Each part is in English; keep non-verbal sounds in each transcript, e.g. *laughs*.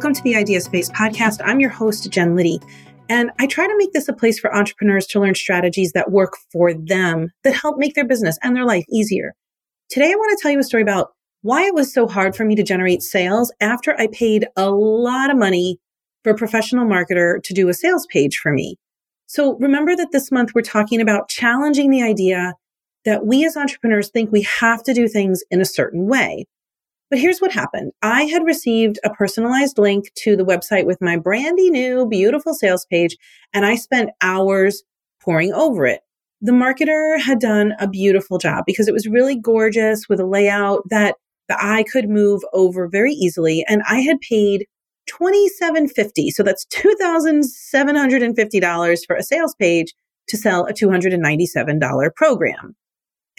Welcome to the Idea Space podcast. I'm your host, Jen Liddy. And I try to make this a place for entrepreneurs to learn strategies that work for them that help make their business and their life easier. Today, I want to tell you a story about why it was so hard for me to generate sales after I paid a lot of money for a professional marketer to do a sales page for me. So remember that this month we're talking about challenging the idea that we as entrepreneurs think we have to do things in a certain way. But here's what happened. I had received a personalized link to the website with my brandy new beautiful sales page, and I spent hours poring over it. The marketer had done a beautiful job because it was really gorgeous with a layout that the eye could move over very easily. And I had paid $27.50. So that's $2,750 for a sales page to sell a $297 program.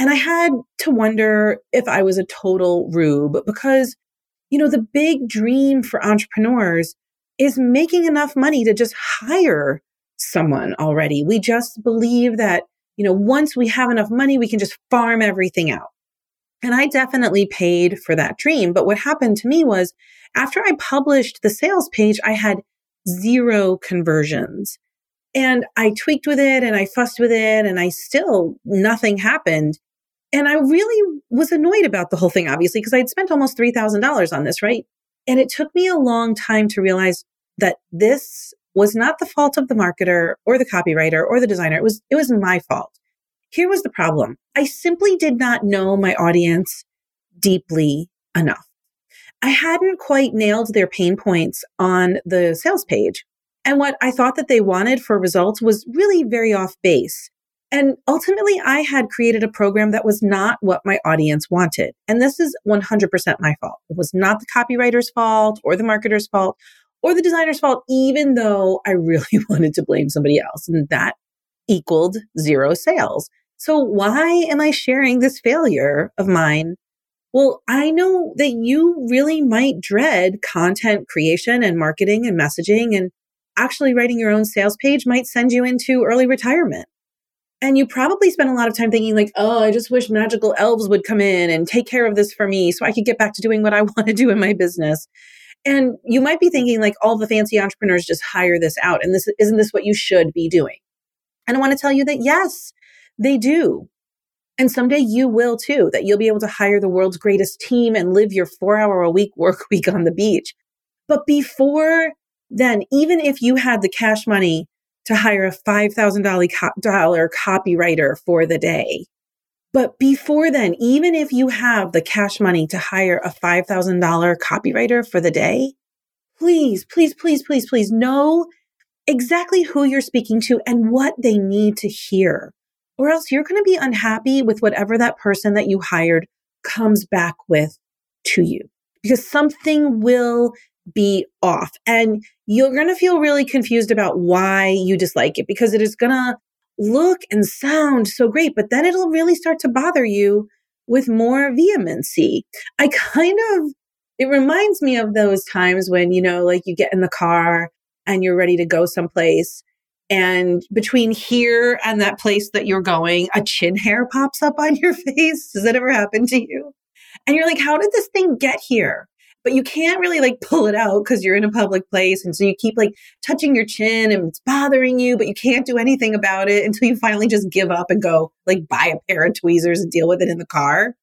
And I had to wonder if I was a total rube because, you know, the big dream for entrepreneurs is making enough money to just hire someone already. We just believe that, you know, once we have enough money, we can just farm everything out. And I definitely paid for that dream. But what happened to me was after I published the sales page, I had zero conversions. And I tweaked with it and I fussed with it and I still, nothing happened. And I really was annoyed about the whole thing, obviously, because I'd spent almost $3,000 on this, right? And it took me a long time to realize that this was not the fault of the marketer or the copywriter or the designer. It was, it was my fault. Here was the problem. I simply did not know my audience deeply enough. I hadn't quite nailed their pain points on the sales page. And what I thought that they wanted for results was really very off base. And ultimately, I had created a program that was not what my audience wanted. And this is 100% my fault. It was not the copywriter's fault or the marketer's fault or the designer's fault, even though I *laughs* really wanted to blame somebody else. And that equaled zero sales. So why am I sharing this failure of mine? Well, I know that you really might dread content creation and marketing and messaging and actually writing your own sales page might send you into early retirement. And you probably spend a lot of time thinking like, oh, I just wish magical elves would come in and take care of this for me so I could get back to doing what I *laughs* want to do in my business. And you might be thinking like all the fancy entrepreneurs just hire this out. And this isn't this what you should be doing? And I want to tell you that yes, they do. And someday you will too, that you'll be able to hire the world's greatest team and live your four hour a week work *laughs* week on the beach. But before then, even if you had the cash money to hire a $5,000 copywriter for the day. But before then, even if you have the cash money to hire a $5,000 copywriter for the day, please, please, please, please, please know exactly who you're speaking to and what they need to hear. Or else you're going to be unhappy with whatever that person that you hired comes back with to you because something will be off. And you're going to feel really confused about why you dislike it because it is going to look and sound so great, but then it'll really start to bother you with more vehemency. I kind of, it reminds me of those times when, you know, like you get in the car and you're ready to go someplace. And between here and that place that you're going, a chin hair pops up on your *laughs* face. Does that ever happen to you? And you're like, how did this thing get here? But you can't really like pull it out because you're in a public place. And so you keep like touching your chin and it's bothering you, but you can't do anything about it until you finally just give up and go like buy a pair of tweezers and deal with it in the car.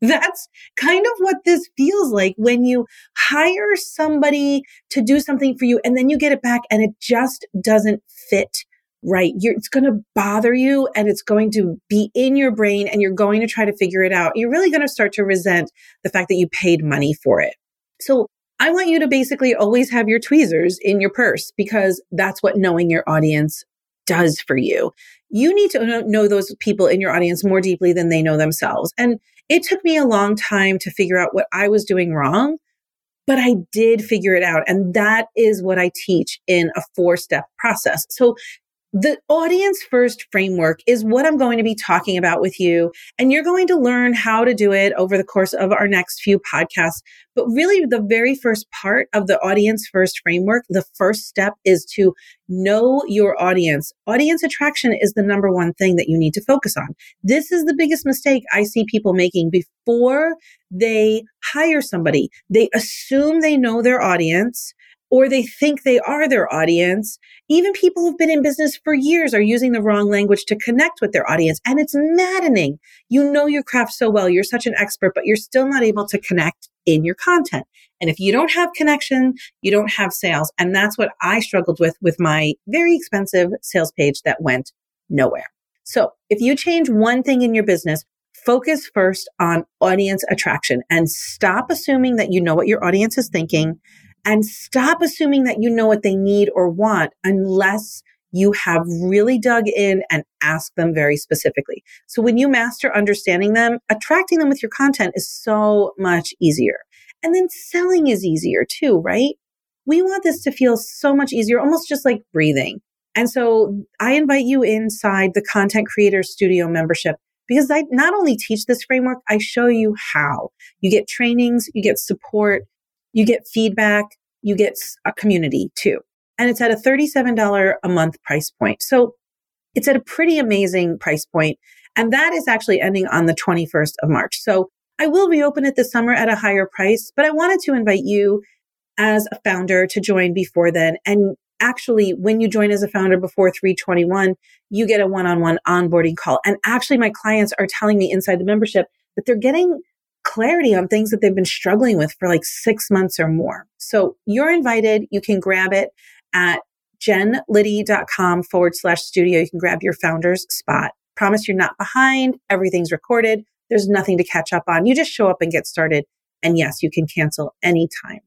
That's kind of what this feels like when you hire somebody to do something for you and then you get it back and it just doesn't fit right. You're, it's going to bother you and it's going to be in your brain and you're going to try to figure it out. You're really going to start to resent the fact that you paid money for it. So I want you to basically always have your tweezers in your purse because that's what knowing your audience does for you. You need to know those people in your audience more deeply than they know themselves. And it took me a long time to figure out what I was doing wrong, but I did figure it out. And that is what I teach in a four step process. So the audience first framework is what I'm going to be talking about with you. And you're going to learn how to do it over the course of our next few podcasts. But really, the very first part of the audience first framework, the first step is to know your audience. Audience attraction is the number one thing that you need to focus on. This is the biggest mistake I see people making before they hire somebody. They assume they know their audience or they think they are their audience. Even people who've been in business for years are using the wrong language to connect with their audience. And it's maddening. You know your craft so well. You're such an expert, but you're still not able to connect in your content. And if you don't have connection, you don't have sales. And that's what I struggled with with my very expensive sales page that went nowhere. So if you change one thing in your business, focus first on audience attraction and stop assuming that you know what your audience is thinking and stop assuming that you know what they need or want unless you have really dug in and asked them very specifically. So when you master understanding them, attracting them with your content is so much easier. And then selling is easier too, right? We want this to feel so much easier, almost just like breathing. And so I invite you inside the Content Creator Studio membership because I not only teach this framework, I show you how. You get trainings, you get support, you get feedback, you get a community too. And it's at a $37 a month price point. So it's at a pretty amazing price point. And that is actually ending on the 21st of March. So I will reopen it this summer at a higher price, but I wanted to invite you as a founder to join before then. And actually, when you join as a founder before 321, you get a one on one onboarding call. And actually, my clients are telling me inside the membership that they're getting clarity on things that they've been struggling with for like six months or more. So you're invited. You can grab it at jenliddy.com forward slash studio. You can grab your founder's spot. Promise you're not behind. Everything's recorded. There's nothing to catch up on. You just show up and get started. And yes, you can cancel anytime.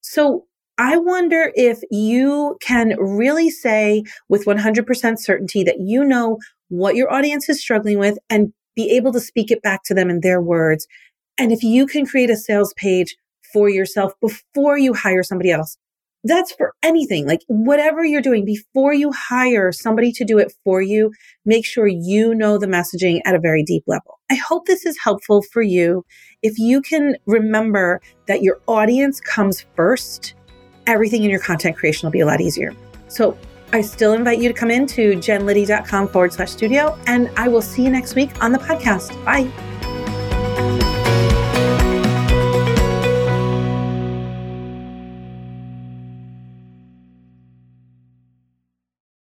So I wonder if you can really say with 100% certainty that you know what your audience is struggling with and be able to speak it back to them in their words and if you can create a sales page for yourself before you hire somebody else, that's for anything, like whatever you're doing before you hire somebody to do it for you, make sure you know the messaging at a very deep level. I hope this is helpful for you. If you can remember that your audience comes first, everything in your content creation will be a lot easier. So I still invite you to come in to jenliddy.com forward slash studio, and I will see you next week on the podcast. Bye.